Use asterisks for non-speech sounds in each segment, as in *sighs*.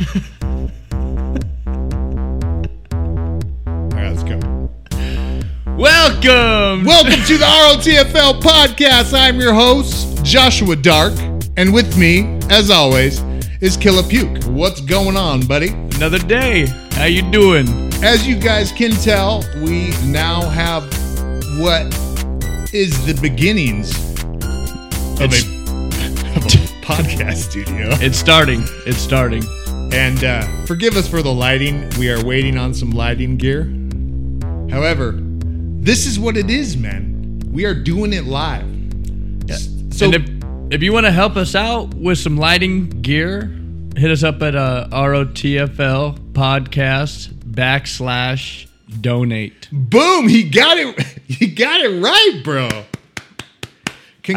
All right, let's go. Welcome. Welcome to the ROTFL podcast. I'm your host, Joshua Dark, and with me, as always, is Killa Puke. What's going on, buddy? Another day. How you doing? As you guys can tell, we now have what is the beginnings of a, *laughs* of a podcast studio. It's starting. It's starting. And uh, forgive us for the lighting. We are waiting on some lighting gear. However, this is what it is, man. We are doing it live. So and if, if you want to help us out with some lighting gear, hit us up at uh, ROTFL podcast backslash donate. boom, he got it. *laughs* He got it right, bro.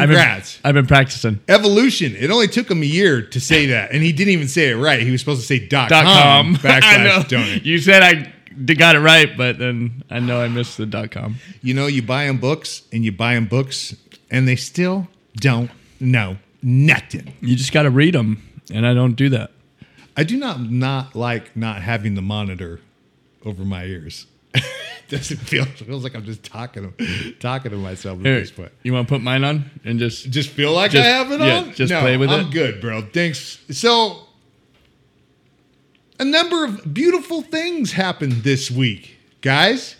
I've been- Congrats. I've been practicing. Evolution. It only took him a year to say that, and he didn't even say it right. He was supposed to say dot, Dot com, com. *laughs* Backslash donate. You said I got it right, but then I know I missed the dot com. You know, you buy them books and you buy them books, and they still don't know nothing. You just got to read them, and I don't do that. I do not not like not having the monitor over my ears. *laughs* *laughs* Doesn't feel it feels like I'm just talking talking to myself at Here, this point. you want to put mine on and just Just feel like Just- I have it yeah, on. just no, play with it. I'm good, bro. Thanks. So, a number of beautiful things happened this week, guys.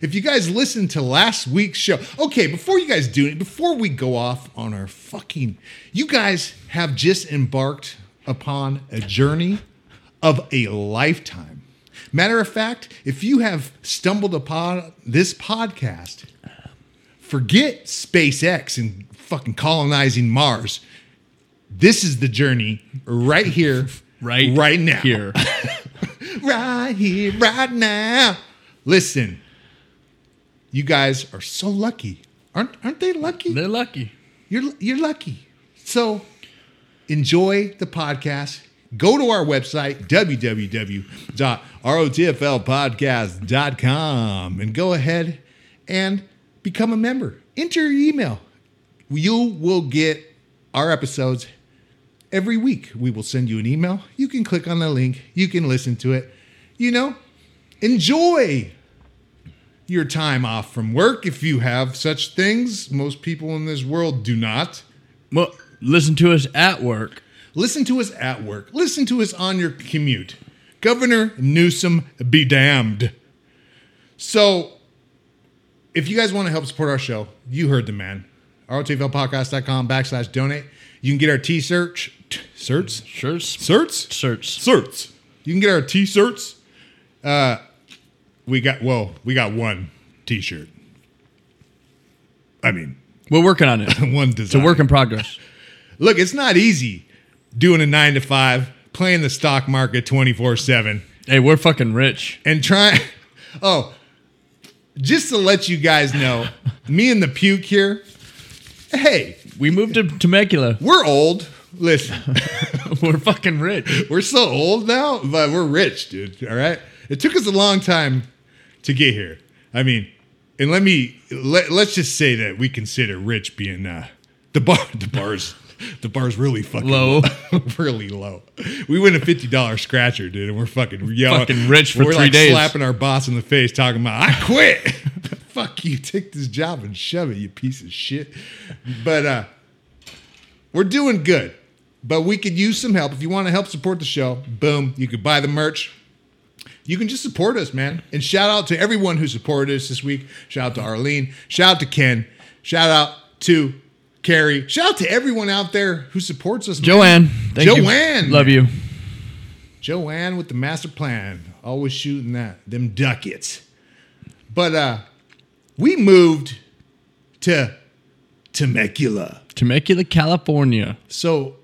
If you guys listened to last week's show, okay, before you guys do it, before we go off on our fucking, you guys have just embarked upon a journey of a lifetime. Matter of fact, if you have stumbled upon this podcast, forget SpaceX and fucking colonizing Mars. This is the journey right here, *laughs* right right now, here. *laughs* right here, right now. Listen, you guys are so lucky, aren't aren't they lucky? They're lucky. You're you're lucky. So enjoy the podcast. Go to our website, www.rotflpodcast.com, and go ahead and become a member. Enter your email. You will get our episodes every week. We will send you an email. You can click on the link. You can listen to it. You know, enjoy your time off from work if you have such things. Most people in this world do not. Well, listen to us at work. Listen to us at work. Listen to us on your commute. Governor Newsom be damned. So, if you guys want to help support our show, you heard the man. ROTFLpodcast.com backslash donate. You can get our T-search. Certs? Shirts. Certs? Shirts. Certs. You can get our T-shirts. Uh, we got, well, we got one T-shirt. I mean, We're working on it. *laughs* one design. It's a work in progress. Look, it's not easy doing a nine to five, playing the stock market 24 7, Hey, we're fucking rich. and trying. *laughs* Oh, just to let you guys know, me and the puke here, hey, We moved to Temecula. we're old. Listen, *laughs* we're fucking rich. we're so old now, but we're rich, dude. All right. It took us a long time to get here. I mean, and let me let, let's just say that we consider rich being uh, the bar. *laughs* The bars. The bar's really fucking Low. *laughs* really low. We win a fifty dollar scratcher, dude, and we're fucking yelling, Fucking rich for we're three like days. slapping our boss in the face, talking about I quit. *laughs* Fuck you, take this job and shove it, you piece of shit. But uh, we're doing good. But we could use some help. If you want to help support the show, boom, you could buy the merch. You can just support us, man. And shout out to everyone who supported us this week. Shout out to Arlene. Shout out to Ken. Shout out to Carrie. Shout out to everyone out there who supports us. Joanne. Thank you. Joanne. Love you. Joanne with the master plan. Always shooting that them ducats. But uh we moved to Temecula. Temecula, California. So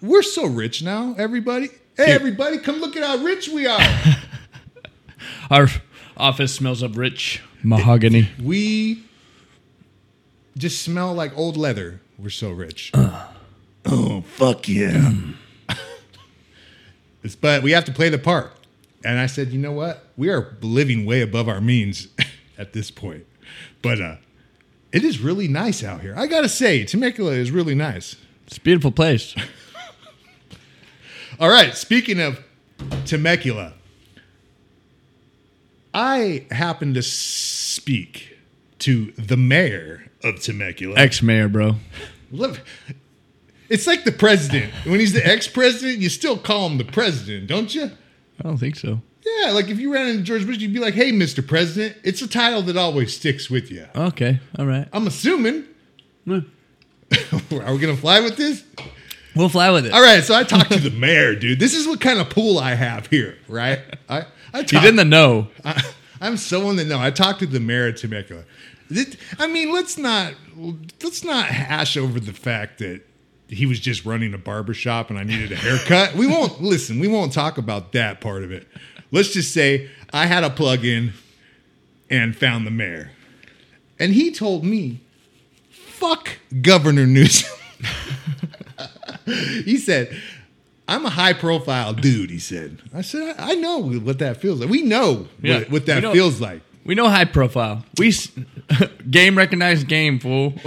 we're so rich now, everybody. Hey everybody, come look at how rich we are. *laughs* Our office smells of rich mahogany. we just smell like old leather. We're so rich. oh, fuck yeah. It's- but we have to play the part. And I said, you know what? We are living way above our means *laughs* at this point. But uh, it is really nice out here. I gotta say, Temecula is really nice. It's a beautiful place. *laughs* All right. Speaking of Temecula, I happened to speak to the mayor of Temecula. Ex mayor, bro. It's like the president. When he's the ex-president, you still call him the president, don't you? I don't think so. Yeah, like if you ran into George Bush, you'd be like, "Hey, Mr. President." It's a title that always sticks with you. Okay, all right. I'm assuming. *laughs* Are we gonna fly with this? We'll fly with it. All right. So I talked to the *laughs* mayor, dude. This is what kind of pool I have here, right? I I You talked, didn't know. I, I'm someone that know. I talked to the mayor of Temecula. I mean, let's not let's not hash over the fact that he was just running a barber shop and I needed a haircut. we won't *laughs* listen. We won't talk about that part of it. Let's just say I had a plug in and found the mayor, and he told me, "Fuck Governor Newsom." *laughs* he said. I'm a high profile dude, he said. I said, I I know what that feels like. We know Yeah. what, what that feels like. We know high profile. We s- *laughs* game recognized game fool. *laughs*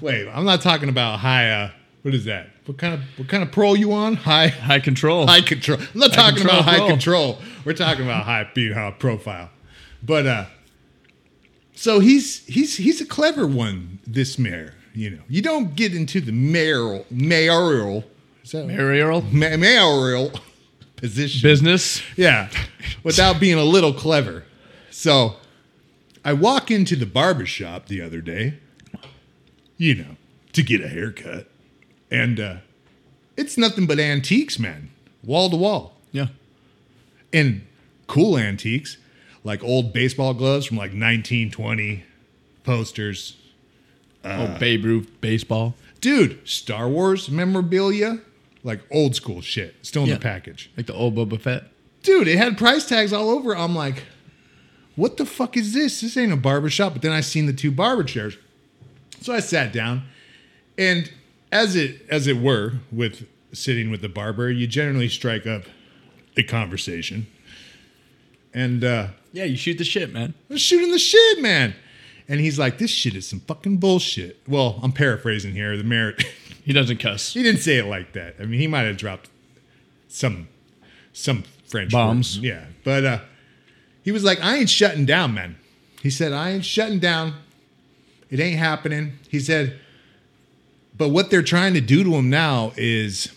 Wait, I'm not talking about high. Uh, what is that? What kind of what kind of pro you on? High *laughs* high control. high control. I'm not talking control about high pro. control. We're talking about high being high profile. But uh, so he's he's he's a clever one. This mayor, you know, you don't get into the mayoral mayoral is that Aerial ma- mayoral position. business. Yeah, without being a little clever. So I walk into the barber shop the other day, you know, to get a haircut. And uh, it's nothing but antiques, man, wall to wall. Yeah. And cool antiques, like old baseball gloves from like 1920, posters. Uh. oh, Babe Ruth baseball. Dude, Star Wars memorabilia, like old school shit, still in Yeah. the package. Like the old Boba Fett. dude, it had price tags all over. I'm like, what the fuck is this? This ain't a barber shop. But then I seen the two barber chairs. So I sat down and as it as it were with sitting with the barber, you generally strike up a conversation. And uh Yeah, you shoot the shit, man. I'm shooting the shit, man. And he's like, this shit is some fucking bullshit. Well, I'm paraphrasing here. The mayor *laughs* He doesn't cuss. He didn't say it like that. I mean, he might have dropped some some French Bombs. words. Yeah, but uh, he was like, "I ain't shutting down, man." He said, "I ain't shutting down. It ain't happening." He said, "But what they're trying to do to him now is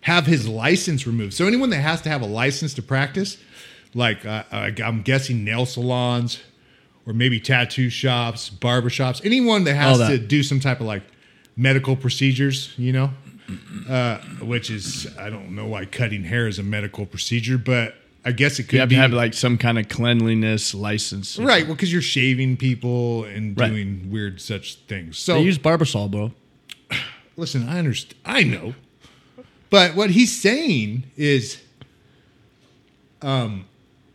have his license removed. So anyone that has to have a license to practice, like uh, I- I'm guessing nail salons." Or maybe tattoo shops, barber shops, anyone that has that. to do some type of like medical procedures, you know, uh, which is I don't know why cutting hair is a medical procedure, but I guess it could You have be to have like some kind of cleanliness license. right. Well, because you're shaving people and Right. doing weird such things. So They use Barbasol, bro. *sighs* listen, I understand. I know, but what he's saying is um,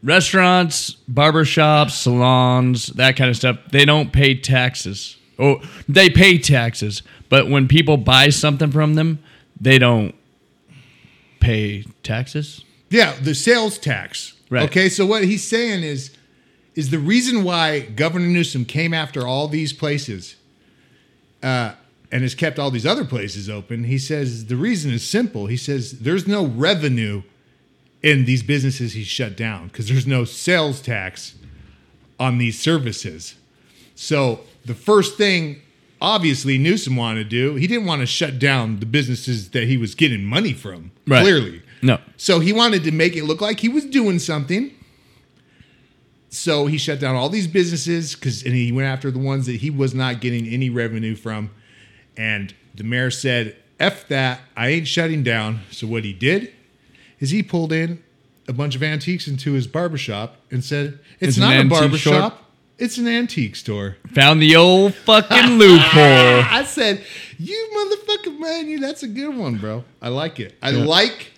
Restaurants, barbershops, salons, that kind of stuff, they don't pay taxes. Oh, they pay taxes, but when people buy something from them, they don't pay taxes. Yeah, the sales tax. Right. Okay, so what he's saying is is the reason why Governor Newsom came after all these places uh, and has kept all these other places open. He says the reason is simple. He says there's no revenue in these businesses he's shut down because there's no sales tax on these services. So the first thing, obviously, Newsom wanted to do, he didn't want to shut down the businesses that he was getting money from. Right. Clearly. No. So he wanted to make it look like he was doing something. So he shut down all these businesses because and he went after the ones that he was not getting any revenue from. And the mayor said, F that, I ain't shutting down. So what he did is he pulled in a bunch of antiques into his barbershop and said, It's, It's an not a antique barbershop, it's an antique store. Found the old fucking *laughs* loophole. I said, "You motherfucker, man, you that's a good one, bro. I like it. I like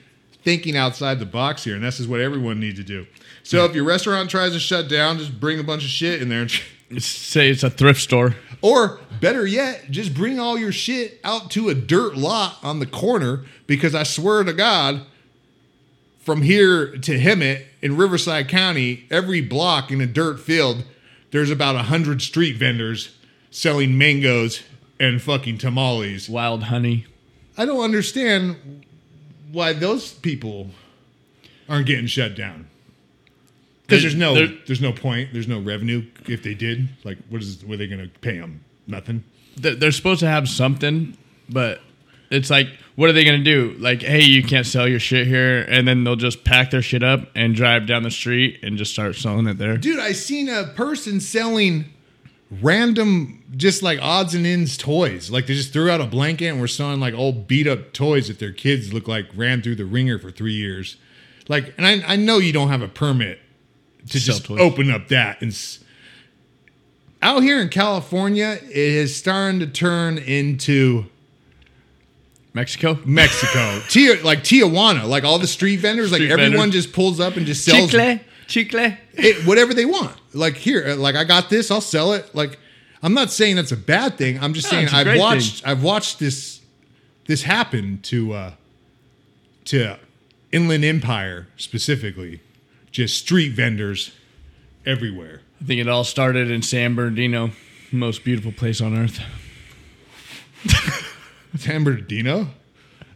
thinking outside the box here, and this is what everyone needs to do. So if your restaurant tries to shut down, just bring a bunch of shit in there, and *laughs* Say it's a thrift store. or better yet, just bring all your shit out to a dirt lot on the corner. Because I swear to God, from here to Hemet in Riverside County, every block in a dirt field, there's about a hundred street vendors selling mangoes and fucking tamales. Wild honey. I don't understand why those people aren't getting shut down. Because there's no There- there's no point, there's no revenue if they did. Like, what is are they going to pay them? Nothing. They're supposed to have something, but it's like, what are they gonna do? Like, hey, you can't sell your shit here, and then they'll just pack their shit up and drive down the street and just start selling it there. Dude, I seen a person selling random, just like odds and ends toys. Like they just threw out a blanket and were selling like old beat up toys that their kids look like ran through the ringer for three years. Like, and I, I know you don't have a permit to Sell just toys. open up that. And s- out here in California, it is starting to turn into Mexico, Mexico, *laughs* Tia, like Tijuana, like all the street vendors, like everyone just pulls up and just sells chicle, chicle. it, whatever they want. Like here, uh, like I got this, I'll sell it. Like I'm not saying that's a bad thing. I'm just No, saying I've watched I've watched this this happen to uh to Inland Empire specifically, just street vendors everywhere. I think it all started in San Bernardino, most beautiful place on earth. *laughs* *laughs* San Bernardino?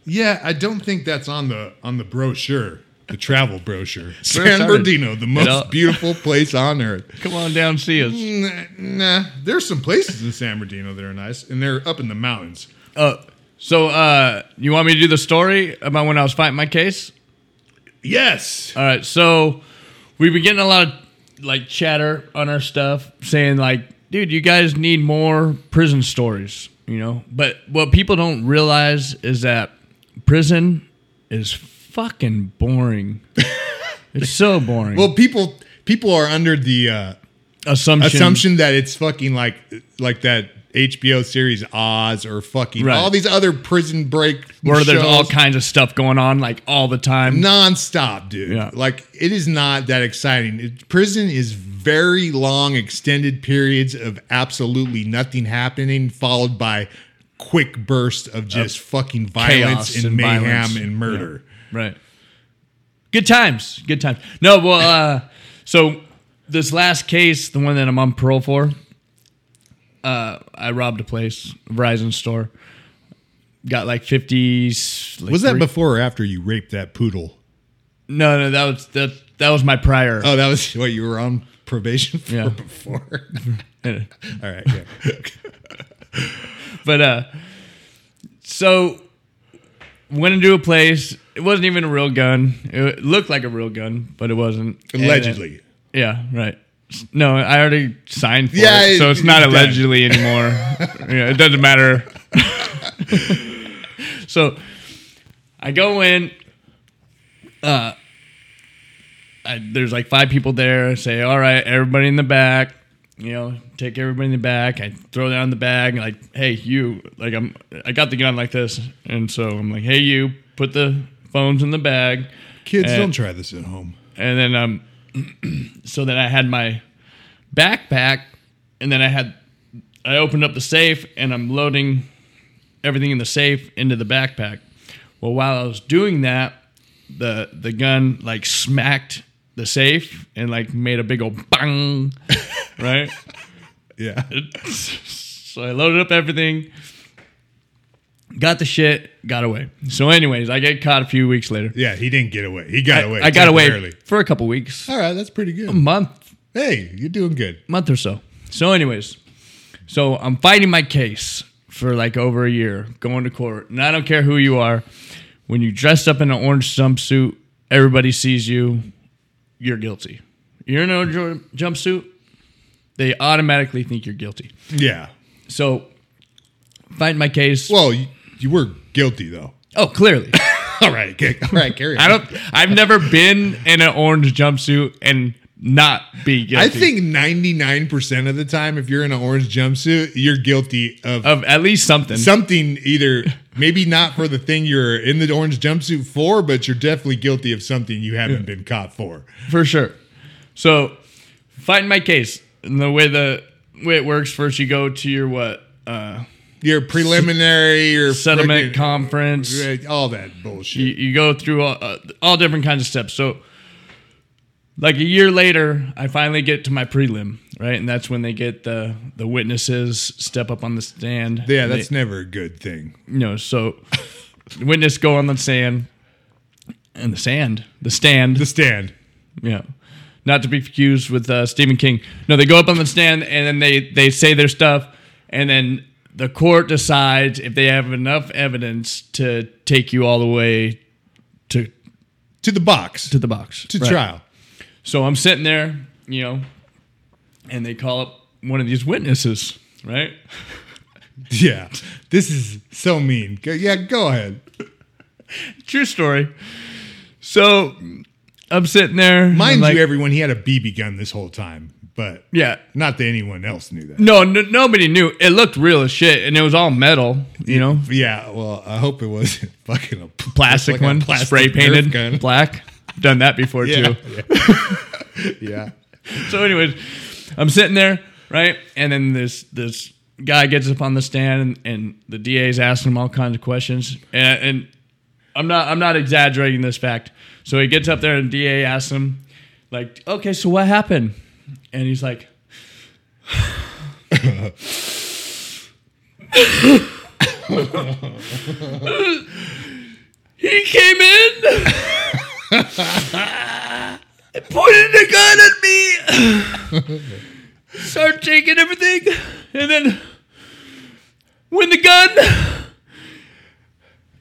Yeah, I don't think that's on the on the brochure, the travel brochure. *laughs* San started. Bernardino, the most *laughs* beautiful place on earth. Come on down, see us. Nah, nah, there's some places in San Bernardino that are nice, and they're up in the mountains. Uh, so, uh, you want me to do the story about when I was fighting my case? Yes. All right, so we've been getting a lot of like chatter on our stuff saying like, dude, you guys need more prison stories, you know? But what people don't realize is that prison is fucking boring. *laughs* it's so boring. Well, people people are under the uh, assumption assumption that it's fucking like like that HBO series Oz or fucking Right. all these other prison break where there's all kinds of stuff going on like all the time. nonstop, dude. Yeah. Like it is not that exciting. It- prison is very long, extended periods of absolutely nothing happening, followed by quick bursts of just fucking violence and, and mayhem violence. and murder. Right. Good times. Good times. No, well, uh, so this last case, the one that I'm on parole for, uh, I robbed a place, a Verizon store. Got like 50s. like Was that three- before or after you raped that poodle? No, no, that was that. That was my prior. Oh, that was what you were on probation for Yeah. before. *laughs* All right, yeah. *laughs* But uh, so went into a place. It wasn't even a real gun. It looked like a real gun, but it wasn't. Uh, Allegedly. Yeah, right. No, I already signed for Yeah, it, so it's not done. allegedly anymore. *laughs* yeah, it doesn't matter. so I go in. Uh, I, there's like five people there. I say, all right, everybody in the back. You know, take everybody in the back. I throw down the bag. And Like, hey, you. Like, I'm. I got the gun like this, and so I'm like, hey, you. Put the phones in the bag. Kids, And- don't try this at home. and then um *clears throat* so then i had my backpack and then i had i opened up the safe and i'm loading everything in the safe into the backpack well while i was doing that the the gun like smacked the safe and like made a big old bang *laughs* right Yeah. *laughs* so i loaded up everything got the shit got away so anyways i get caught a few weeks later Yeah, he didn't get away. He got I, away. I got away for a couple weeks All right, that's pretty good. a month Hey, you're doing good. month or so. So, anyways, so I'm fighting my case for like over a year, going to court, and I don't care who you are. When you dress up in an orange jumpsuit, everybody sees you. You're guilty. You're in an orange jumpsuit. They automatically think you're guilty. Yeah. So, find my case. Well, you, you were guilty though. oh, clearly, *laughs* All right, okay. all right, carry on. I don't. I've never been in an orange jumpsuit and not be guilty. I think 99% of the time, if you're in an orange jumpsuit, you're guilty of of at least something. something either *laughs* maybe not for the thing you're in the orange jumpsuit for, but you're definitely guilty of something you haven't been caught for. for sure. So, find my case, and the way the way it works, first you go to your what uh, Your preliminary, your settlement conference. all that bullshit. You, you go through all, uh, all different kinds of steps. So, like a year later, I finally get to my prelim, right, and that's when they get the the witnesses step up on the stand. yeah, that's they- never a good thing. you know. So, witness go on the stand, and the sand, the stand, The stand. yeah, not to be confused with uh, Stephen King. No, they go up on the stand and then they they say their stuff, and then the court decides if they have enough evidence to take you all the way to To the box. to the box to Right. trial. So I'm sitting there, you know, and they call up one of these witnesses, right? *laughs* Yeah. This is so mean. Go- Yeah, go ahead. True story. So I'm sitting there. Mind like, you, everyone, he had a BB gun this whole time, but yeah. not that anyone else knew that. No, n- nobody knew. It looked real as shit, and it was all metal, you know, Yeah, well, I hope it wasn't *laughs* fucking a plastic like a one, plastic spray painted black. Done that before Yeah, too. *laughs* yeah. So, anyways, I'm sitting there, right, and then this this guy gets up on the stand, and, and the DA is asking him all kinds of questions, and, and I'm not I'm not exaggerating this fact. So he gets up there, and DA asks him, like, okay, so what happened? And he's like. *laughs* *laughs* He came in, pointed a gun at me, Start taking everything, and then when the gun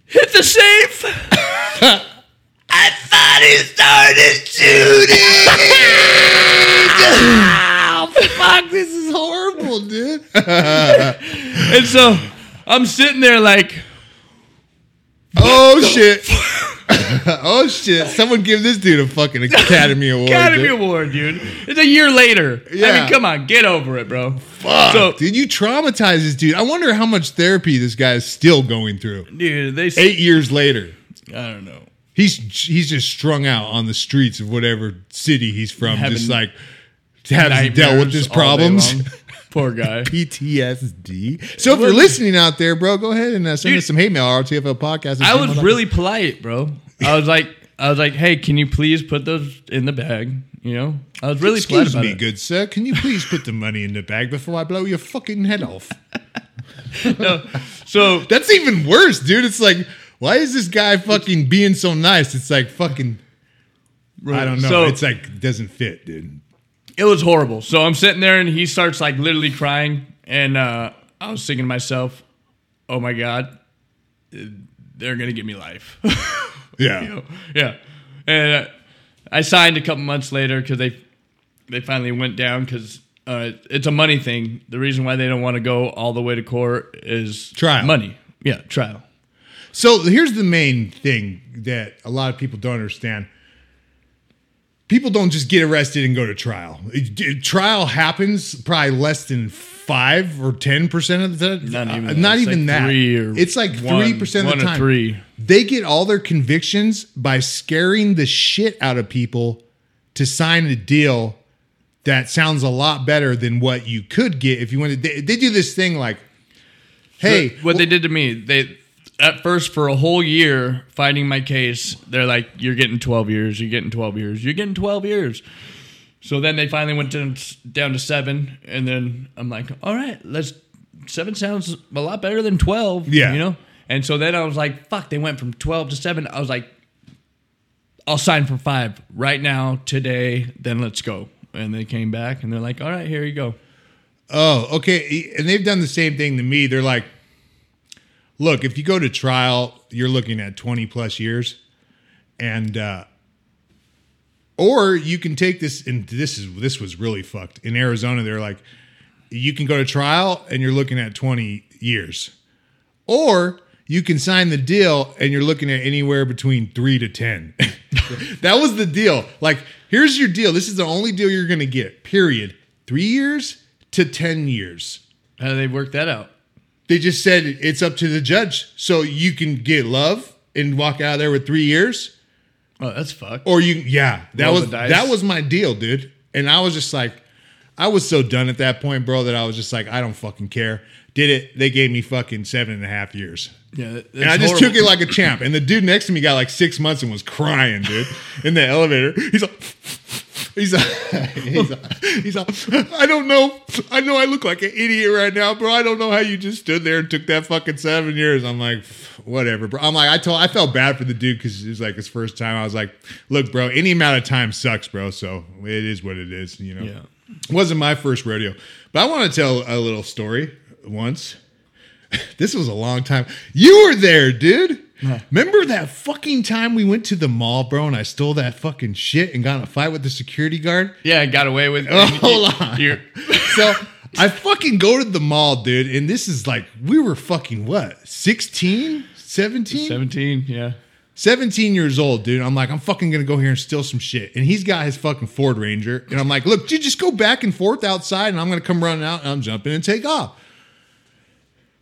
hit the safe, I thought he started shooting. Oh, fuck, this is horrible, dude. And so I'm sitting there like, oh, shit. *laughs* oh, shit. Someone give this dude a fucking Academy *laughs* Award. Academy dude. Award, dude. It's a year later. I mean, come on, get over it, bro. Fuck, So- dude, you traumatize this dude. I wonder how much therapy this guy is still going through. Dude, they Eight years later. I don't know. He's he's just strung out on the streets of whatever city he's from, Having just like having dealt with his problems. *laughs* Poor guy. *laughs* PTSD. So if you're listening out there, bro, go ahead and uh, send Dude, us some hate mail. RTFL podcast. I was really polite, bro. I was like, I was like, hey, can you please put those in the bag? You know, I was really Excuse me, it. good sir. Can you please put the money in the bag before I blow your fucking head off? *laughs* no, So That's even worse, dude. It's like, why is this guy fucking being so nice? It's like fucking. I don't know. So- it's like doesn't fit, dude. It was horrible. So I'm sitting there, and he starts like literally crying, and uh, I was thinking to myself, oh my god, they're gonna give me life. *laughs* Yeah. You know? Yeah. And uh, I signed a couple months later because they they finally went down because uh, it's a money thing. The reason why they don't want to go all the way to court is Trial. money. Yeah, trial. So here's the main thing that a lot of people don't understand. People don't just get arrested and go to trial. It- it- trial happens probably less than five or ten percent of the time. Not even Uh, that. not It's even like that. It's like three percent of the time. three. They get all their convictions by scaring the shit out of people to sign a deal that sounds a lot better than what you could get if you wanted. They, they do this thing like, "Hey, what they did to me, they at first for a whole year fighting my case, they're like, "You're getting 12 years. You're getting 12 years. You're getting 12 years." So then they finally went down, down to seven, and then I'm like, "All right, let's." Seven sounds a lot better than 12. Yeah. you know. And so then I was like, "Fuck!" They went from 12 to seven. I was like, "I'll sign for five right now, today. Then let's go." And they came back, and they're like, "All right, here you go." Oh, okay. And they've done the same thing to me. They're like, look, if you go to trial, you're looking at 20 plus years. And, uh, or you can take this, and this is, this was really fucked. In Arizona, they're like, you can go to trial and you're looking at 20 years. Or you can sign the deal and you're looking at anywhere between three to 10. *laughs* that was the deal. Like, here's your deal. This is the only deal you're going to get, period. Three years to 10 years. How do they work that out? They just said it's up to the judge. So you can get love and walk out of there with three years. Oh, that's fucked. Or you, yeah, that Roll was that was my deal, dude. And I was just like, I was so done at that point, bro, that I was just like, I don't fucking care. Did it? They gave me fucking seven and a half years, Yeah, and I just took it like a champ. And the dude next to me got like six months and was crying, dude, in the elevator. He's like, He's a, *laughs* he's a, he's a, I don't know. I know I look like an idiot right now, bro. I don't know how you just stood there and took that fucking seven years. I'm like, whatever, bro. I'm like, I told, I felt bad for the dude because it was like his first time. I was like, look, bro, any amount of time sucks, bro. So it is what it is, you know. Yeah. It wasn't my first rodeo, but I want to tell a little story once. *laughs* this was a long time. You were there, dude. Remember that fucking time we went to the mall, bro, and I stole that fucking shit and got in a fight with the security guard? Yeah, I got away with. *laughs* Oh, it. Oh, hold on. You're- *laughs* So I fucking go to the mall, dude, and this is like, we were fucking what, 16, 17? Seventeen. Yeah. 17 years old, dude. I'm like, I'm fucking gonna go here and steal some shit. And he's got his fucking Ford Ranger. And I'm like, look, dude, just go back and forth outside and I'm gonna come running out and I'm jumping and take off.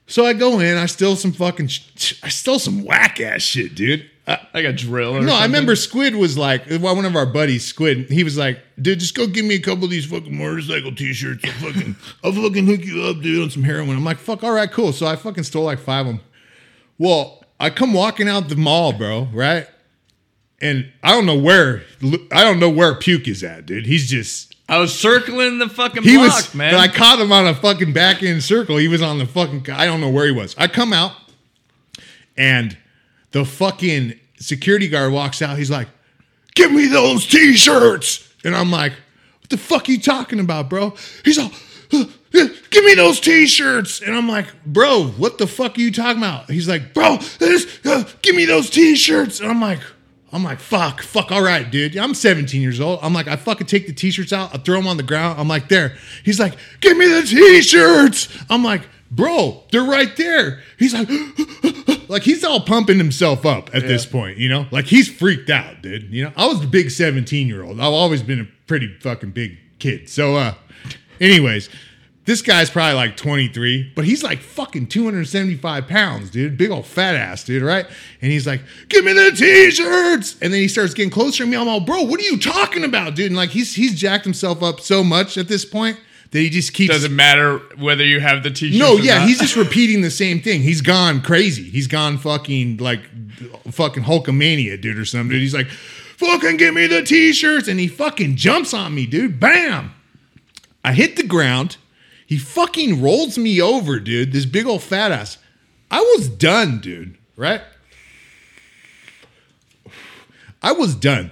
So I go in, I steal some fucking, sh- I stole some whack ass shit, dude. Uh, Like a drill. No, I remember Squid was like, well, one of our buddies, Squid, he was like, dude, just go give me a couple of these fucking motorcycle t-shirts. I'll fucking, *laughs* I'll fucking hook you up, dude, on some heroin. I'm like, fuck, all right, cool. So I fucking stole like five of them. Well, I come walking out the mall, bro, right? And I don't know where, I don't know where Puke is at, dude. He's just, I was circling the fucking he block, was, man. I caught him on a fucking back end circle. He was on the fucking, I don't know where he was. I come out and the fucking security guard walks out. He's like, give me those t-shirts. And I'm like, what the fuck are you talking about, bro? He's all, "Uh, uh, give me those t-shirts. And I'm like, bro, what the fuck are you talking about? He's like, bro, this, uh, give me those t-shirts. And I'm like, I'm like, fuck, fuck, all right, dude. I'm 17 years old. I'm like, I fucking take the t-shirts out, I throw them on the ground. I'm like, there. He's like, give me the t-shirts. I'm like, bro, they're right there. He's like, *gasps* like he's all pumping himself up at this point, you know? Like he's freaked out, dude. You know, I was the big 17 year old. I've always been a pretty fucking big kid. So, uh, anyways, this guy's probably like 23, but he's like fucking 275 pounds, dude. Big old fat ass, dude, right? And he's like, give me the t-shirts. And then he starts getting closer to me. I'm all, bro, what are you talking about, dude? And like he's he's jacked himself up so much at this point that he just keeps Doesn't matter whether you have the t-shirt. no, or yeah, not. he's just *laughs* repeating the same thing. He's gone crazy. He's gone fucking like fucking Hulkamania, dude, or something. Dude. He's like, fucking give me the t-shirts. And he fucking jumps on me, dude. Bam. I hit the ground. He fucking rolls me over, dude. This big old fat ass. I was done, dude. Right? I was done.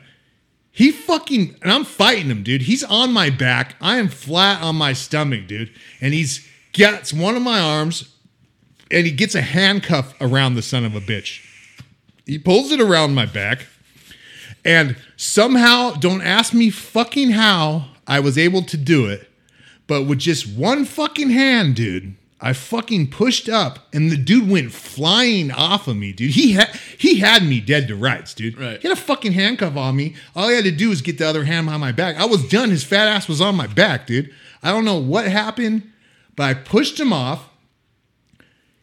He fucking and I'm fighting him, dude. He's on my back. I am flat on my stomach, dude. And he's gets one of my arms and he gets a handcuff around the son of a bitch. He pulls it around my back. And somehow, don't ask me fucking how I was able to do it, but with just one fucking hand, dude, I fucking pushed up and the dude went flying off of me, dude. He had he had me dead to rights, dude. Right. He had a fucking handcuff on me. All he had to do was get the other hand behind my back. I was done. His fat ass was on my back, dude. I don't know what happened, but I pushed him off.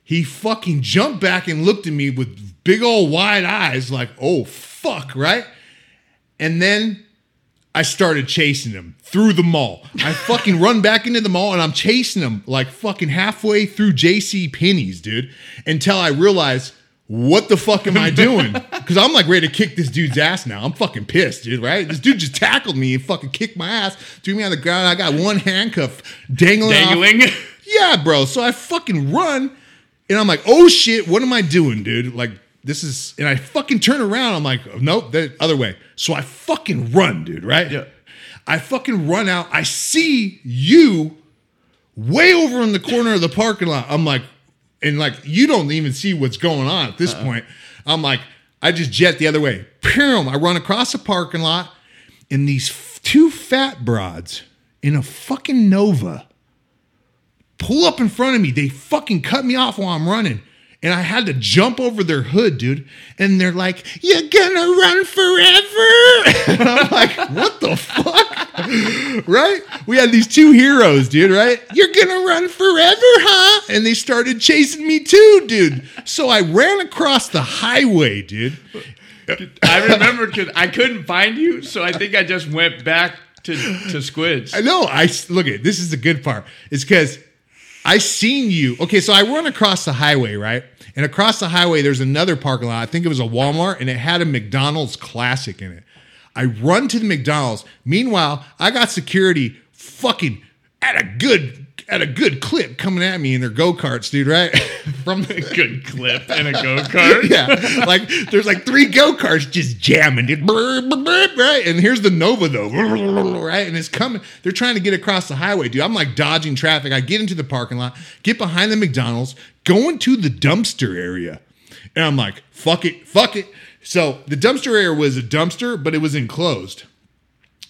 He fucking jumped back and looked at me with big old wide eyes, like, oh fuck, right? And then I started chasing him through the mall. I *laughs* fucking run back into the mall and I'm chasing him like fucking halfway through JC Penney's, dude, until I realize what the fuck am I *laughs* doing? Because I'm like ready to kick this dude's ass now. I'm fucking pissed, dude, right? This dude just tackled me and fucking kicked my ass, threw me on the ground. I got one handcuff dangling. off. dangling. Yeah, bro. So I fucking run and I'm like, oh shit, what am I doing, dude? Like, this is, and I fucking turn around. I'm like, nope, the other way. So I fucking run, dude, right? Yeah. I fucking run out. I see you way over in the corner of the parking lot. I'm like, and like, you don't even see what's going on at this uh-huh. point. I'm like, I just jet the other way. Boom. I run across the parking lot, and these f- two fat broads in a fucking Nova pull up in front of me. They fucking cut me off while I'm running. And I had to jump over their hood, dude. And they're like, You're gonna run forever. *laughs* And I'm like, What the fuck? *laughs* right? We had these two heroes, dude, right? You're gonna run forever, huh? And they started chasing me too, dude. So I ran across the highway, dude. I remember because I couldn't find you, so I think I just went back to to Squids. I know. I look at this is the good part. It's because I seen you. Okay, so I run across the highway, right? And across the highway, there's another parking lot. I think it was a Walmart, and it had a McDonald's Classic in it. I run to the McDonald's. Meanwhile, I got security fucking at a good at a good clip coming at me in their go karts, dude. Right *laughs* from the *laughs* Good clip and a go kart. *laughs* yeah, like there's like three go karts just jamming, dude. Right? And here's the Nova though, right? And it's coming. They're trying to get across the highway, dude. I'm like dodging traffic. I get into the parking lot, get behind the McDonald's, go into the dumpster area, and I'm like, fuck it, fuck it. So the dumpster area was a dumpster, but it was enclosed.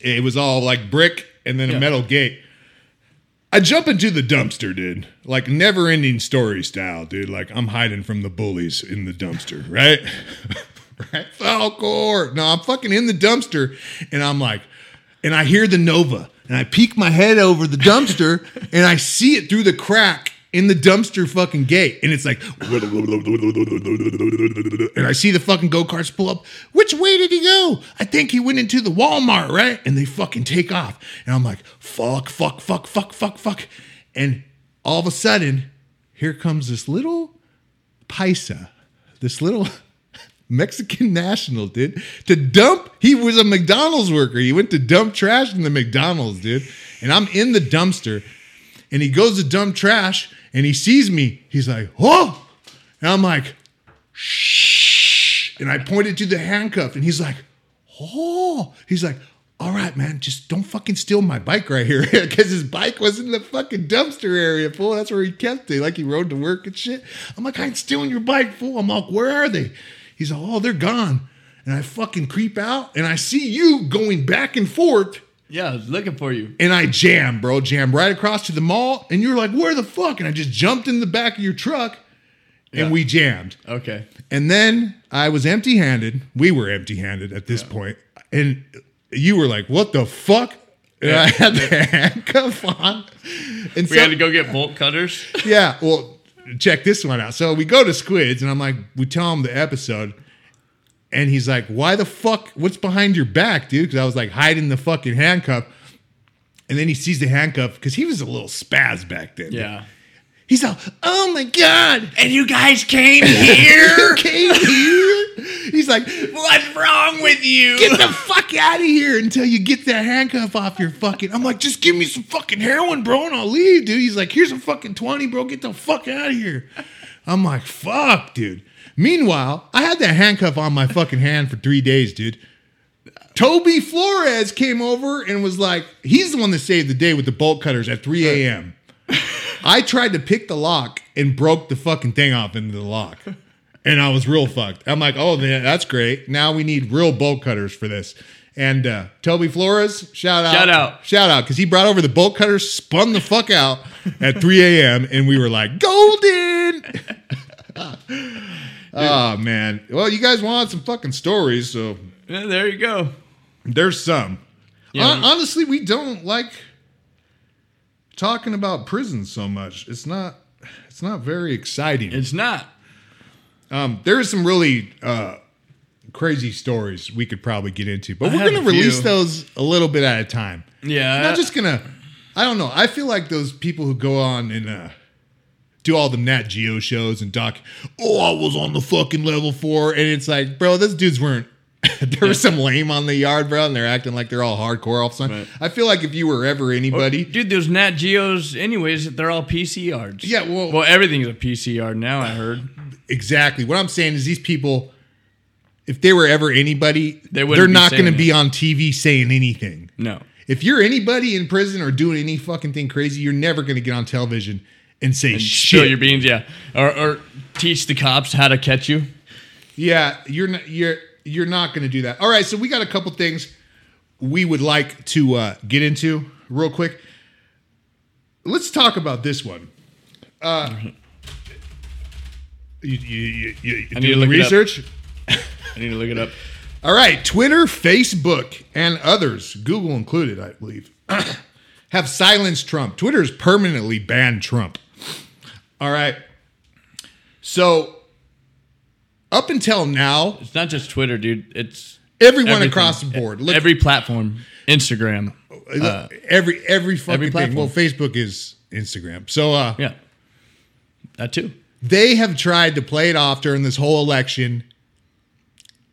It was all like brick and then a metal gate. I jump into the dumpster, dude. Like never ending story style, dude. Like I'm hiding from the bullies in the dumpster, right? *laughs* right? Falkor. No, I'm fucking in the dumpster and I'm like, and I hear the Nova and I peek my head over the dumpster and I see it through the crack in the dumpster fucking gate. And it's like, and I see the fucking go karts pull up. Which way did he go? I think he went into the Walmart, right? And they fucking take off. And I'm like, fuck, fuck, fuck, fuck, fuck, fuck. And all of a sudden, here comes this little paisa, this little *laughs* Mexican national, dude, to dump. He was a McDonald's worker. He went to dump trash in the McDonald's, dude. And I'm in the dumpster, and he goes to dump trash, and he sees me. He's like, "Oh!" And I'm like, "Shh!" And I pointed to the handcuff, and he's like, "Oh!" He's like, "All right, man, just don't fucking steal my bike right here," *laughs* because his bike was in the fucking dumpster area, fool. That's where he kept it, like he rode to work and shit. I'm like, "I ain't stealing your bike, fool." I'm like, "Where are they?" He's like, "Oh, they're gone." And I fucking creep out, and I see you going back and forth. Yeah, I was looking for you. And I jam, bro, jam right across to the mall. And you're like, where the fuck? And I just jumped in the back of your truck and Yeah. we jammed. Okay. And then I was empty handed. We were empty handed at this point. And you were like, what the fuck? And I had the *laughs* handcuff on. And We had to go get bolt cutters. yeah, well, check this one out. So we go to Squids, and I'm like, we tell them the episode, and he's like, "Why the fuck? What's behind your back, dude?" Because I was like hiding the fucking handcuff, and then he sees the handcuff because he was a little spaz back then. Yeah. he's all, "Oh my god!" And you guys came *laughs* Here came here. He's like, What's wrong with you? get the fuck out of here until you get that handcuff off your fucking. I'm like, just give me some fucking heroin, bro, and I'll leave, dude. He's like, here's a fucking 20, bro. Get the fuck out of here. I'm like, fuck, dude. Meanwhile, I had that handcuff on my fucking hand for three days, dude. Toby Flores came over and was like, he's the one that saved the day with the bolt cutters at 3 a.m. I tried to pick the lock and broke the fucking thing off into the lock. And I was real fucked. I'm like, oh, yeah, that's great. Now we need real bolt cutters for this. And uh, Toby Flores, shout out. Shout out. Shout out. Because he brought over the bolt cutters, spun the fuck out at 3 a.m. And we were like, golden. *laughs* oh, man. Well, you guys want some fucking stories. So Yeah, there you go. there's some. Yeah. Hon- honestly, we don't like talking about prison so much. It's not. It's not very exciting. It's not. Um, there is some really uh, crazy stories we could probably get into, but I we're going to a few. release those a little bit at a time. Yeah. I'm not just gonna. I don't know. I feel like those people who go on and uh, do all the Nat Geo shows and doc. Oh, I was on the fucking level four, and it's like, bro, those dudes weren't. *laughs* there was some lame on the yard, bro, and they're acting like they're all hardcore all of a sudden. Right. I feel like if you were ever anybody, Dude, those Nat Geos, anyways, they're all PC yards. Yeah, well- well, everything's a PC yard now. I heard. *sighs* exactly what I'm saying is these people, if they were ever anybody, they they're not going to be on TV saying anything. No. If you're anybody in prison or doing any fucking thing crazy, you're never going to get on television and say Spill shit. your beans, yeah, or, or teach the cops how to catch you. Yeah, you're not you're you're not going to do that. All right, so we got a couple things we would like to uh, get into real quick. Let's talk about this one. Uh, you, you, you, you, I need to look it up. research? *laughs* I need to look it up. *laughs* All right, Twitter, Facebook, and others, Google included, I believe, *clears throat* have silenced Trump. Twitter's permanently banned Trump. All right. So, up until now, It's not just Twitter, dude. It's everyone everything. across the board. Look, every platform, Instagram. look, every every fucking every thing. Well, platform. Facebook is Instagram. So, uh, Yeah, that too. they have tried to play it off during this whole election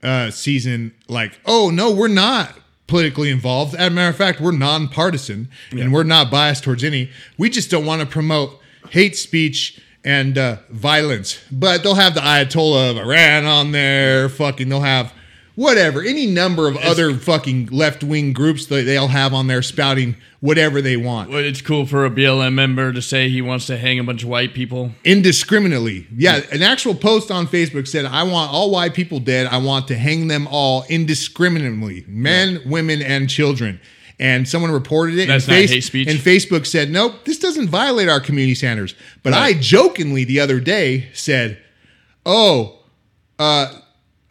uh, season like, oh no, we're not politically involved. As a matter of fact, we're nonpartisan and we're not biased towards any. We just don't want to promote hate speech and uh, violence. But they'll have the Ayatollah of Iran on there. Fucking, they'll have whatever, any number of other fucking left wing groups that they'll have on there spouting whatever they want Well, it's cool for a BLM member to say he wants to hang a bunch of white people. indiscriminately. Yeah, an actual post on Facebook said, "I want all white people dead. I want to hang them all indiscriminately, men, women, and children." And someone reported it. That's and not hate speech? And Facebook said, "Nope, this doesn't violate our community standards." But I jokingly the other day said, "Oh."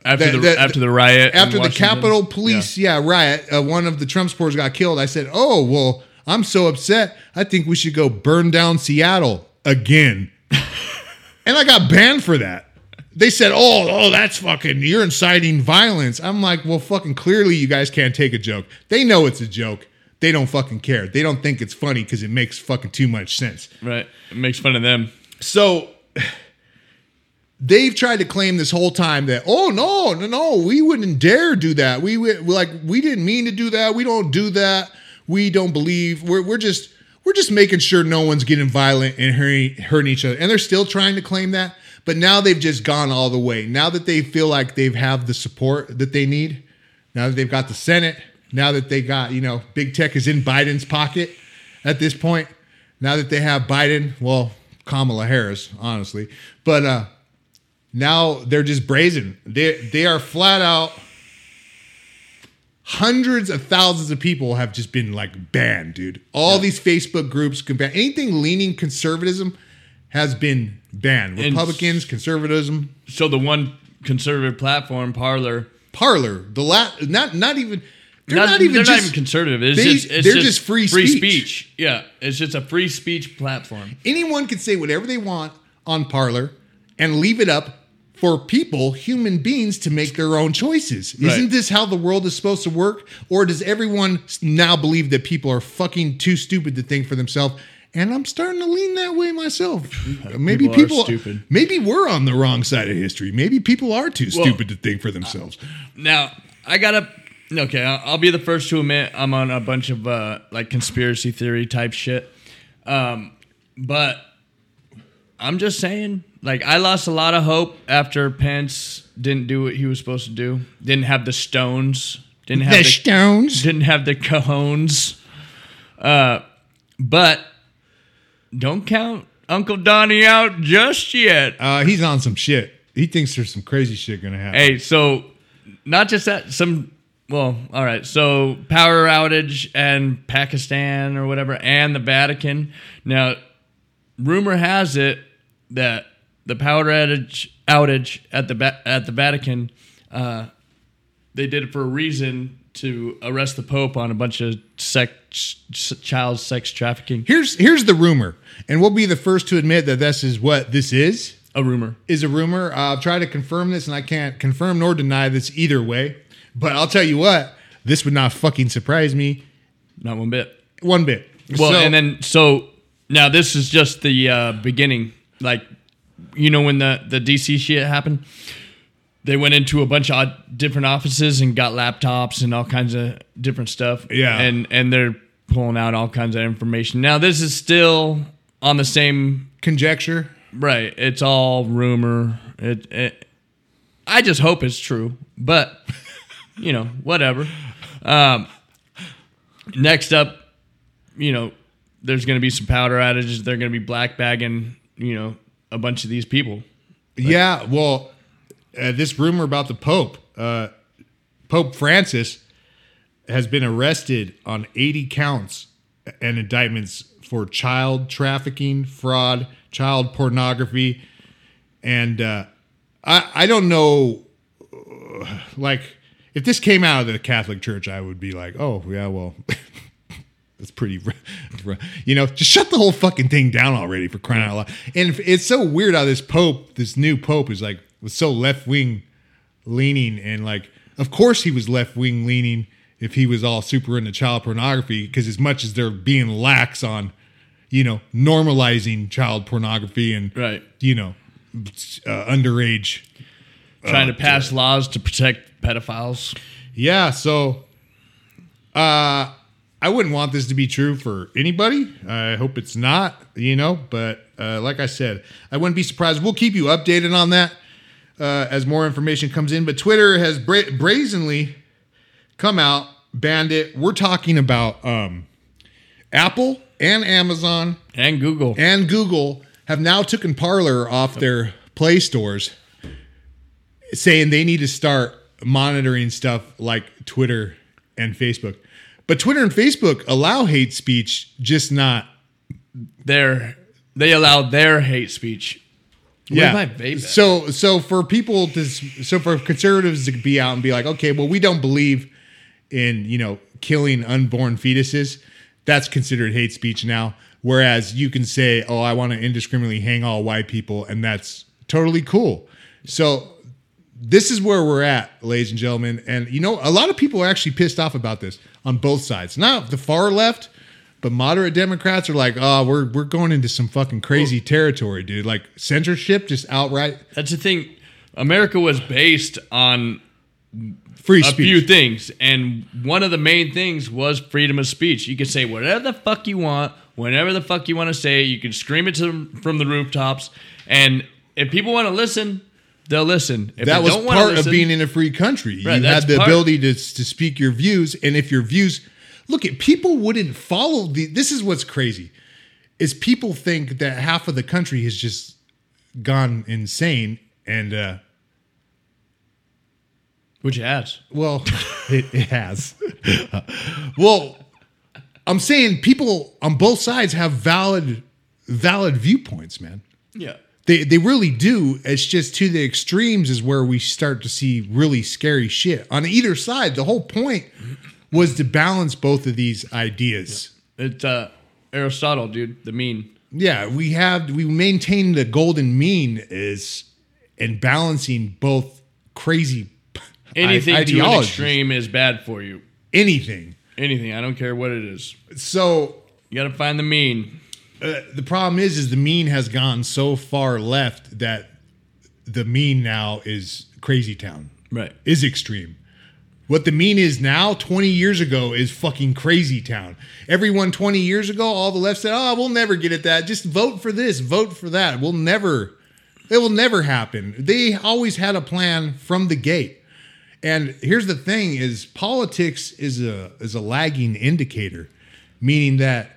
After The- the, the- after the riot, in after the Washington. Capitol Police, yeah, riot, uh, one of the Trump supporters got killed. I said, "Oh well, I'm so upset. I think we should go burn down Seattle again." *laughs* and I got banned for that. They said, "Oh, oh, that's fucking you're inciting violence." I'm like, "Well, fucking clearly you guys can't take a joke. They know it's a joke. They don't fucking care. They don't think it's funny because it makes fucking too much sense." Right, it makes fun of them. So they've tried to claim this whole time that oh no no no we wouldn't dare do that we would like we didn't mean to do that we don't do that we don't believe we're we're just we're just making sure no one's getting violent and hurting, hurting each other and they're still trying to claim that but now they've just gone all the way now that they feel like they've have the support that they need now that they've got the senate now that they got you know big tech is in biden's pocket at this point now that they have biden well kamala harris honestly but uh now they're just brazen. They they are flat out. Hundreds of thousands of people have just been like banned, dude. All these Facebook groups can ban anything leaning conservatism has been banned. And- Republicans, conservatism, So the one conservative platform, Parler, Parler, the la- not not even they're not, not, even they're just not even conservative. It's they- just it's they're just, just free free speech. speech. Yeah, it's just a free speech platform. anyone can say whatever they want on Parler and leave it up for people, human beings, to make their own choices. Isn't this how the world is supposed to work? Or does everyone now believe that people are fucking too stupid to think for themselves? And I'm starting to lean that way myself. *laughs* Maybe People are people, stupid. Maybe we're on the wrong side of history. Maybe people are too Well, stupid to think for themselves. Now I gotta. Okay, I'll, I'll be the first to admit I'm on a bunch of uh, like conspiracy theory type shit. Um, but I'm just saying, like, I lost a lot of hope after Pence didn't do what he was supposed to do. Didn't have the stones. Didn't have the the, Stones. didn't have the cojones. Uh, but don't count Uncle Donnie out just yet. Uh, he's on some shit. He thinks there's some crazy shit gonna happen. Hey, so not just that, some. Well, all right. So power outage and Pakistan or whatever, and the Vatican. Now, rumor has it that the power outage outage at the at the Vatican, uh, they did it for a reason to arrest the Pope on a bunch of sex, child sex trafficking. Here's here's the rumor, and we'll be the first to admit that this is what this is. A rumor. is a rumor. I'll try to confirm this, and I can't confirm nor deny this either way. But I'll tell you what, this would not fucking surprise me Not one bit. one bit. Well, So- and then so now this is just the uh, beginning. Like, you know, when the the DC shit happened, they went into a bunch of different offices and got laptops and all kinds of different stuff. Yeah. and and they're pulling out all kinds of information. Now this is still on the same conjecture. right. It's all rumor. It, it I just hope it's true, but *laughs* you know, whatever. Um, next up, you know, there's going to be some powder outages. They're going to be black bagging, you know, a bunch of these people. Yeah, well, uh, this rumor about the Pope, uh, Pope Francis, has been arrested on 80 counts and indictments for child trafficking, fraud, child pornography, and uh, I I don't know, uh, like if this came out of the Catholic Church, I would be like, oh yeah, well. *laughs* That's pretty, you know. Just shut the whole fucking thing down already for crying out loud. And it's so weird how this pope, this new pope, is like was so left wing leaning, and like, of course he was left wing leaning if he was all super into child pornography. Because as much as they're being lax on, you know, normalizing child pornography and Right. you know, uh, underage trying Oh, to pass laws to protect pedophiles. Yeah, so uh I wouldn't want this to be true for anybody. I hope it's not, you know, but uh, like I said, I wouldn't be surprised. We'll keep you updated on that uh, as more information comes in. But Twitter has bra- brazenly come out, banned it. We're talking about um, Apple and Amazon And Google. and Google have now taken Parler off their Play stores, saying they need to start monitoring stuff like Twitter and Facebook. But Twitter and Facebook allow hate speech, just not. Their they allow their hate speech. Where's my vape? So, so for people to, so for conservatives to be out and be like, okay, well, we don't believe in you know killing unborn fetuses. That's considered hate speech now. Whereas you can say, oh, I want to indiscriminately hang all white people, and that's totally cool. So this is where we're at, ladies and gentlemen. And you know, a lot of people are actually pissed off about this on both sides. Not the far left, but moderate Democrats are like, oh, we're we're going into some fucking crazy territory, dude. Like censorship, just outright That's the thing. America was based on free a speech. few things, and one of the main things was freedom of speech. You could say whatever the fuck you want, whenever the fuck you want to say it. You can scream it to them from the rooftops, and if people want to listen, they'll listen. If that was part of being in a free country. Right, you had the part- ability to, to speak your views, and if your views, look at people wouldn't follow the. This is what's crazy, is people think that half of the country has just gone insane, and uh, which it has. well, *laughs* it, it has. *laughs* well, I'm saying people on both sides have valid valid viewpoints, man. Yeah. They they really do. It's just to the extremes is where we start to see really scary shit on either side. The whole point was to balance both of these ideas. It's uh, Aristotle, dude, the mean. Yeah, we have we maintain the golden mean is in balancing both crazy Anything i- to an extreme is bad for you. anything. Anything. I don't care what it is. So You got to find the mean. uh, the problem is is the mean has gone so far left that the mean now is crazy town. Right. is extreme. What the mean is now, 20 years ago, is fucking crazy town. Everyone 20 years ago, all the left said, oh, we'll never get at that. Just vote for this, vote for that. We'll never, it will never happen. They always had a plan from the gate. And here's the thing is politics is a is a lagging indicator, meaning that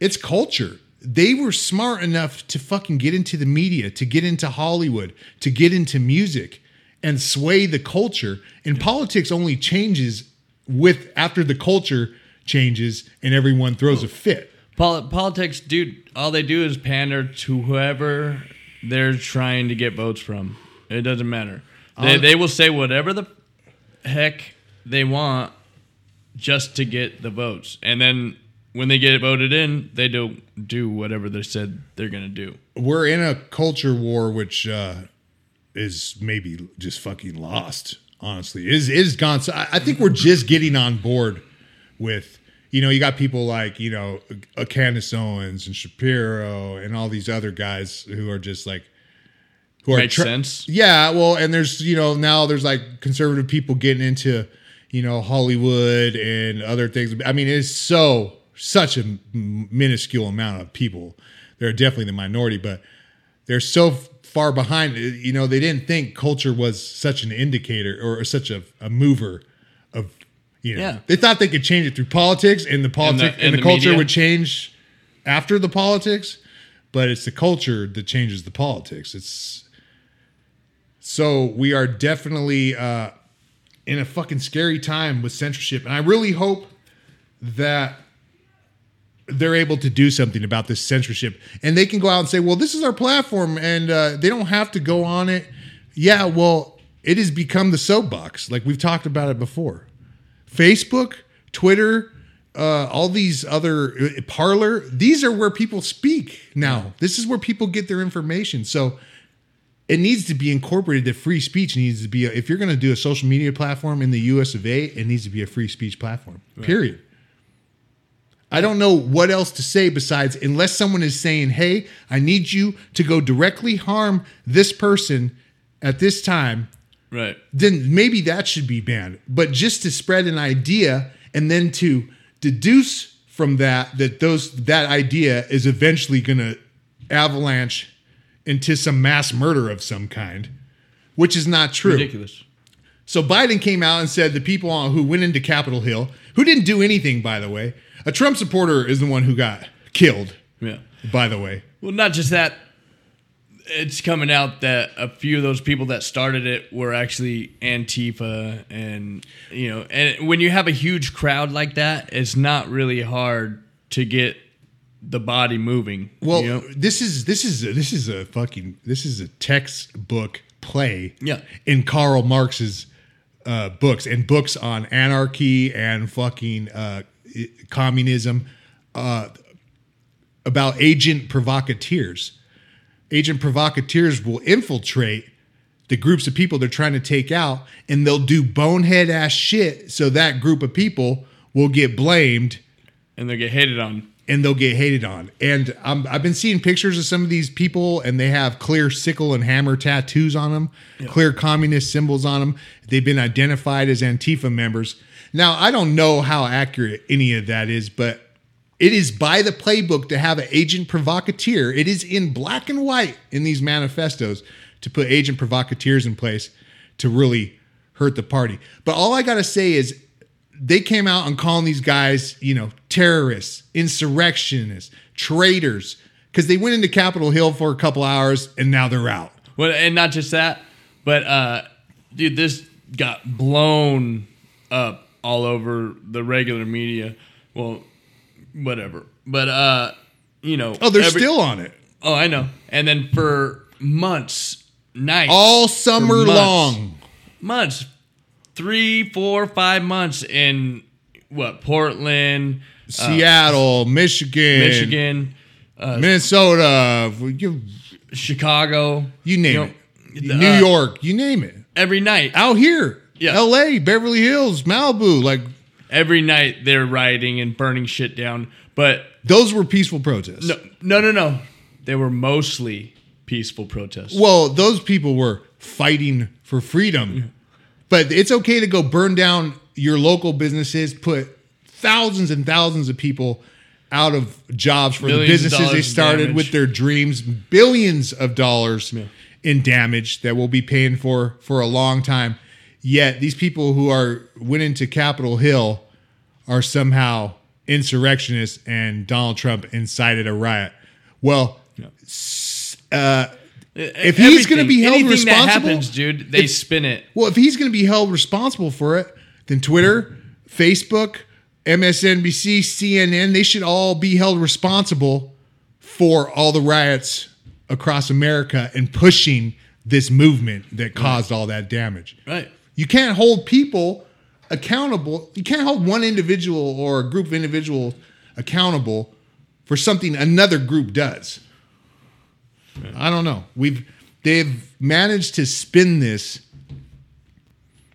it's culture. They were smart enough to fucking get into the media, to get into Hollywood, to get into music and sway the culture. And politics only changes with after the culture changes and everyone throws a fit. Pol- politics, dude, all they do is pander to whoever they're trying to get votes from. It doesn't matter. They, they will say whatever the heck they want just to get the votes. And then when they get it voted in, they don't do whatever they said they're going to do. We're in a culture war which uh is maybe just fucking lost. Honestly, is is gone. So I, I think we're just getting on board with. You know, you got people like you know, uh, Candace Owens and Shapiro and all these other guys who are just like, who are Makes sense. Yeah, well, and there's you know now there's like conservative people getting into you know Hollywood and other things. I mean, it's so such a minuscule amount of people. They're definitely the minority, but they're so far behind. You know, they didn't think culture was such an indicator or such a, a mover of. You know, Yeah. they thought they could change it through politics, and the politics and and the, the culture media. would change after the politics. But it's the culture that changes the politics. It's so we are definitely uh, in a fucking scary time with censorship, and I really hope that they're able to do something about this censorship, and they can go out and say, "Well, this is our platform," and uh, they don't have to go on it. Yeah, well, it has become the soapbox, like we've talked about it before. Facebook, Twitter, uh, all these other uh, Parler, these are where people speak now. This is where people get their information. So it needs to be incorporated that free speech needs to be a, if you're going to do a social media platform in the US of A, it needs to be a free speech platform. Period. I don't know what else to say besides unless someone is saying, "Hey, I need you to go directly harm this person at this time." Right. then maybe that should be banned. But just to spread an idea and then to deduce from that that those that idea is eventually going to avalanche into some mass murder of some kind, which is not true. Ridiculous. So Biden came out and said the people who went into Capitol Hill, who didn't do anything, by the way, a Trump supporter is the one who got killed. Yeah. By the way, Well, not just that. It's coming out that a few of those people that started it were actually Antifa, and you know, and when you have a huge crowd like that, it's not really hard to get the body moving. well, you know? this is this is a, this is a fucking this is a textbook play. Yeah. in Karl Marx's uh, books and books on anarchy and fucking uh, communism uh, about agent provocateurs. Agent provocateurs will infiltrate the groups of people they're trying to take out, and they'll do bonehead ass shit so that group of people will get blamed and they get hated on. and they'll get hated on. And um, I've been seeing pictures of some of these people, and they have clear sickle and hammer tattoos on them, clear communist symbols on them. They've been identified as Antifa members. Now, I don't know how accurate any of that is, but it is by the playbook to have an agent provocateur. It is in black and white in these manifestos to put agent provocateurs in place to really hurt the party. But all I got to say is they came out and calling these guys, you know, terrorists, insurrectionists, traitors, because they went into Capitol Hill for a couple hours and now they're out. Well, and not just that, but uh, dude, this got blown up all over the regular media. Well, whatever. But uh, you know, Oh, they're every- still on it Oh, I know. And then for months, nights, all summer months, long. months, three, four, five months in what Portland, Seattle, Michigan, Michigan, Minnesota, you, Chicago. you name know, it. uh, New York, you name it. Every night, Out here, Yeah. LA, Beverly Hills, Malibu, like every night they're rioting and burning shit down. But those were peaceful protests. no, no, no, no. They were mostly peaceful protests. Well, those people were fighting for freedom. Mm-hmm. But it's okay to go burn down your local businesses, put thousands and thousands of people out of jobs for Millions the of businesses they dollars in started damage. with their dreams, billions of dollars in damage that we'll be paying for for a long time. Yet these people who are went into Capitol Hill are somehow insurrectionists and Donald Trump incited a riot. Well, uh, if he's going to be held responsible, that happens, dude, they spin it. well, if he's going to be held responsible for it, then Twitter, Facebook, MSNBC, CNN, they should all be held responsible for all the riots across America and pushing this movement that caused all that damage. Right. You can't hold people accountable. You can't hold one individual or a group of individuals accountable for something another group does. I don't know. We've they've managed to spin this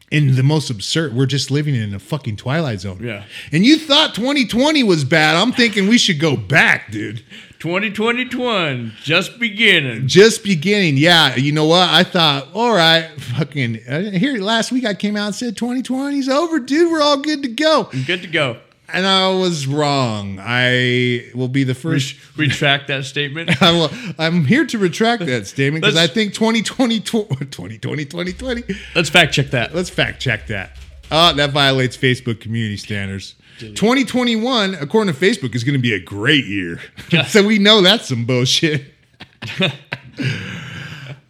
in the most absurd. We're just living in a fucking twilight zone. Yeah. And you thought 2020 was bad. I'm thinking we should go back, dude. 2021, just beginning. Just beginning. Yeah, you know what? I thought, all right, fucking here last week I came out and said 2020's over, dude. We're all good to go. Good to go. And I was wrong. I will be the first. Retract that statement. *laughs* I will, I'm here to retract that statement because I think 2020, 2020, 2020. Let's fact check that. Let's fact check that. Oh, that violates Facebook community standards. 2021, according to Facebook, is going to be a great year. *laughs* so we know that's some bullshit. *laughs*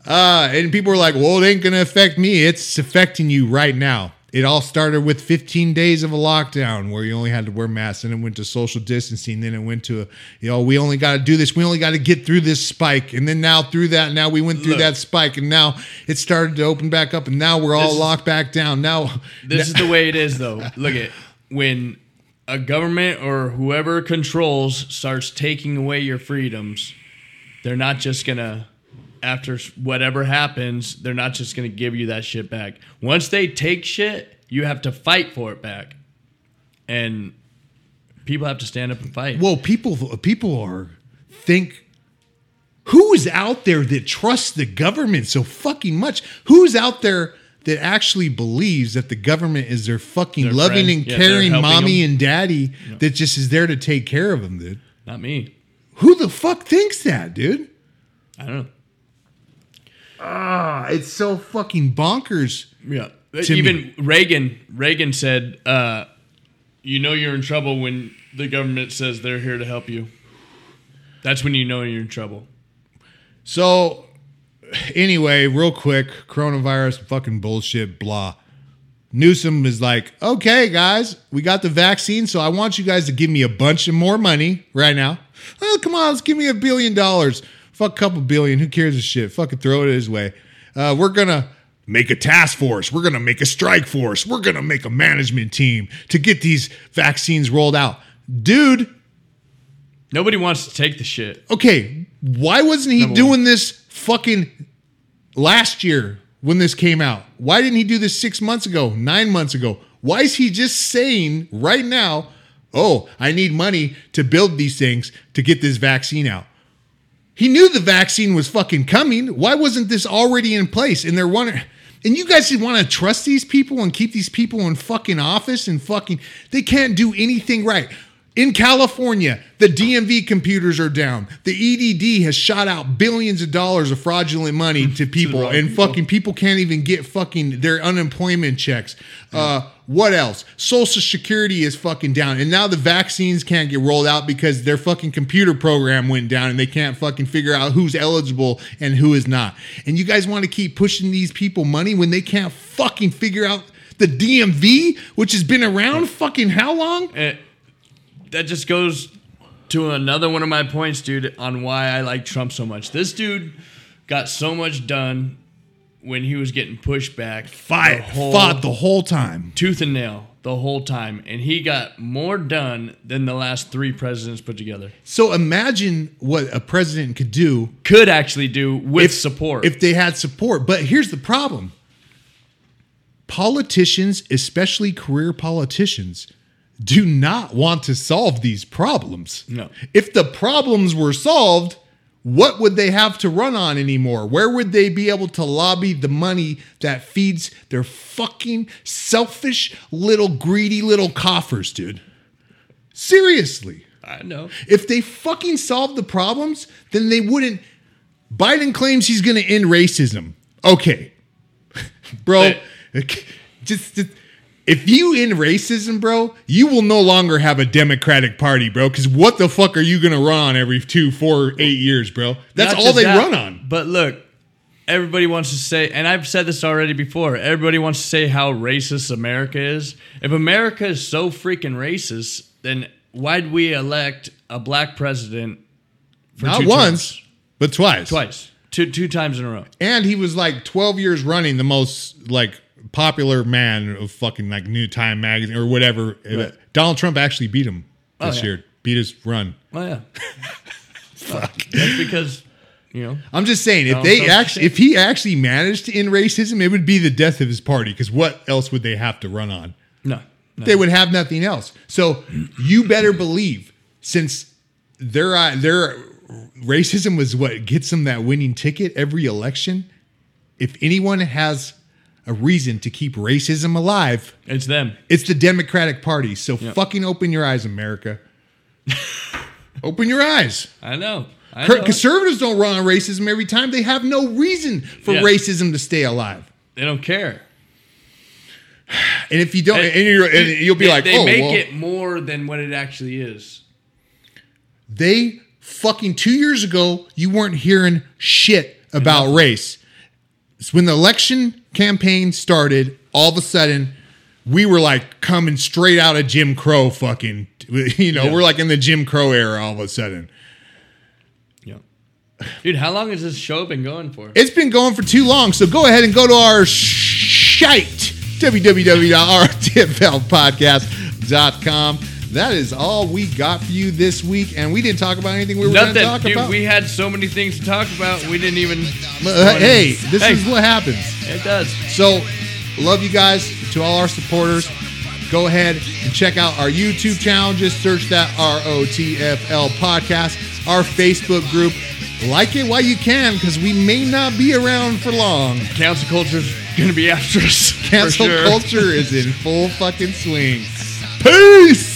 uh, and people were like, well, it ain't going to affect me. It's affecting you right now. It all started with 15 days of a lockdown where you only had to wear masks, and it went to social distancing. Then it went to, you know, we only got to do this. We only got to get through this spike. And then now through that, now we went through Look. that spike, and now it started to open back up, and now we're all This locked back down. Now, This is the way it is, though. Look at when a government or whoever controls starts taking away your freedoms, they're not just gonna. After whatever happens, they're not just gonna give you that shit back. Once they take shit, you have to fight for it back, and people have to stand up and fight. Well, people people are think who is out there that trusts the government so fucking much? Who's out there that actually believes that the government is their fucking Their loving friend. and Yeah, caring mommy them. and daddy that just is there to take care of them, dude? Not me. Who the fuck thinks that, dude? I don't know. Ah, it's so fucking bonkers. Yeah. Even Reagan Reagan said, uh, you know you're in trouble when the government says they're here to help you. That's when you know you're in trouble. So, anyway, real quick, coronavirus, fucking bullshit, blah. Newsom is like, okay, guys, we got the vaccine, so I want you guys to give me a bunch of more money right now. Oh, come on, let's give me a billion dollars. Fuck a couple billion. Who cares a shit? Fucking throw it his way. Uh, we're gonna make a task force. We're gonna make a strike force. We're gonna make a management team to get these vaccines rolled out. Dude, Nobody wants to take the shit. okay, why wasn't he Number doing this fucking last year when this came out? Why didn't he do this six months ago, nine months ago? Why is he just saying right now, oh, I need money to build these things to get this vaccine out? He knew the vaccine was fucking coming. Why wasn't this already in place? And they're wondering, and you guys want to trust these people and keep these people in fucking office and fucking, they can't do anything right. In California, the DMV computers are down. The EDD has shot out billions of dollars of fraudulent money to people, and people. fucking people can't even get fucking their unemployment checks. Uh, what else? Social Security is fucking down, and now the vaccines can't get rolled out because their fucking computer program went down, and they can't fucking figure out who's eligible and who is not. And you guys want to keep pushing these people money when they can't fucking figure out the DMV, which has been around fucking how long? Eh, that just goes to another one of my points, dude, on why I like Trump so much. This dude got so much done when he was getting pushed back. Fight, the whole- fought the whole time. tooth and nail the whole time, and he got more done than the last three presidents put together. So imagine what a president could do Could actually do with support. if they had support. But here's the problem politicians, especially career politicians, do not want to solve these problems. No. If the problems were solved, what would they have to run on anymore? Where would they be able to lobby the money that feeds their fucking selfish little greedy little coffers, dude? Seriously. I know. If they fucking solved the problems, then they wouldn't. Biden claims he's going to end racism. Okay, *laughs* bro. *laughs* just, just- if you end racism, bro, you will no longer have a Democratic Party, bro. Because what the fuck are you going to run on every two, four, eight years, bro? That's Not all they that, run on. But look, everybody wants to say, and I've said this already before. Everybody wants to say how racist America is. If America is so freaking racist, then why'd we elect a black president? For Not two once, terms? but twice. twice, two two times in a row. And he was like 12 years running the most like popular man of fucking like New Time magazine or whatever. Right. Donald Trump actually beat him Oh, this yeah. year. Beat his run. Oh yeah, *laughs* Fuck. That's because you know I'm just saying if Donald they Trump's actually if he actually managed to end racism, it would be the death of his party because what else would they have to run on? no. no. They would have nothing else. So you better believe since their uh, their racism was what gets them that winning ticket every election. If anyone has a reason to keep racism alive, It's them. it's the Democratic Party. So Yep. fucking open your eyes, America. *laughs* open your eyes. I know. I know. Conservatives don't run on racism every time. They have no reason for Yeah. racism to stay alive. They don't care. *sighs* And if you don't, and, And- you're, and you'll be they, like, they oh, make well, it more than what it actually is. they fucking two years ago, you weren't hearing shit about race. It's when the election campaign started, all of a sudden, we were like coming straight out of Jim Crow fucking, *laughs* you know, Yeah. we're like in the Jim Crow era all of a sudden. Yeah. Dude, how long has this show been going for? It's been going for too long, so go ahead and go to our shite, www.rtflpodcast.com. That is all we got for you this week, and we didn't talk about anything we were going to talk Dude, about. we had so many things to talk about. We didn't even. Uh, hey, this Hey. is what happens. It does. So, love you guys. To all our supporters, go ahead and check out our YouTube channel. Just search that ROTFL podcast. Our Facebook group. Like it while you can, because we may not be around for long. Cancel Culture's gonna be after us. *laughs* Cancel sure. culture is in full fucking swing. *laughs* Peace.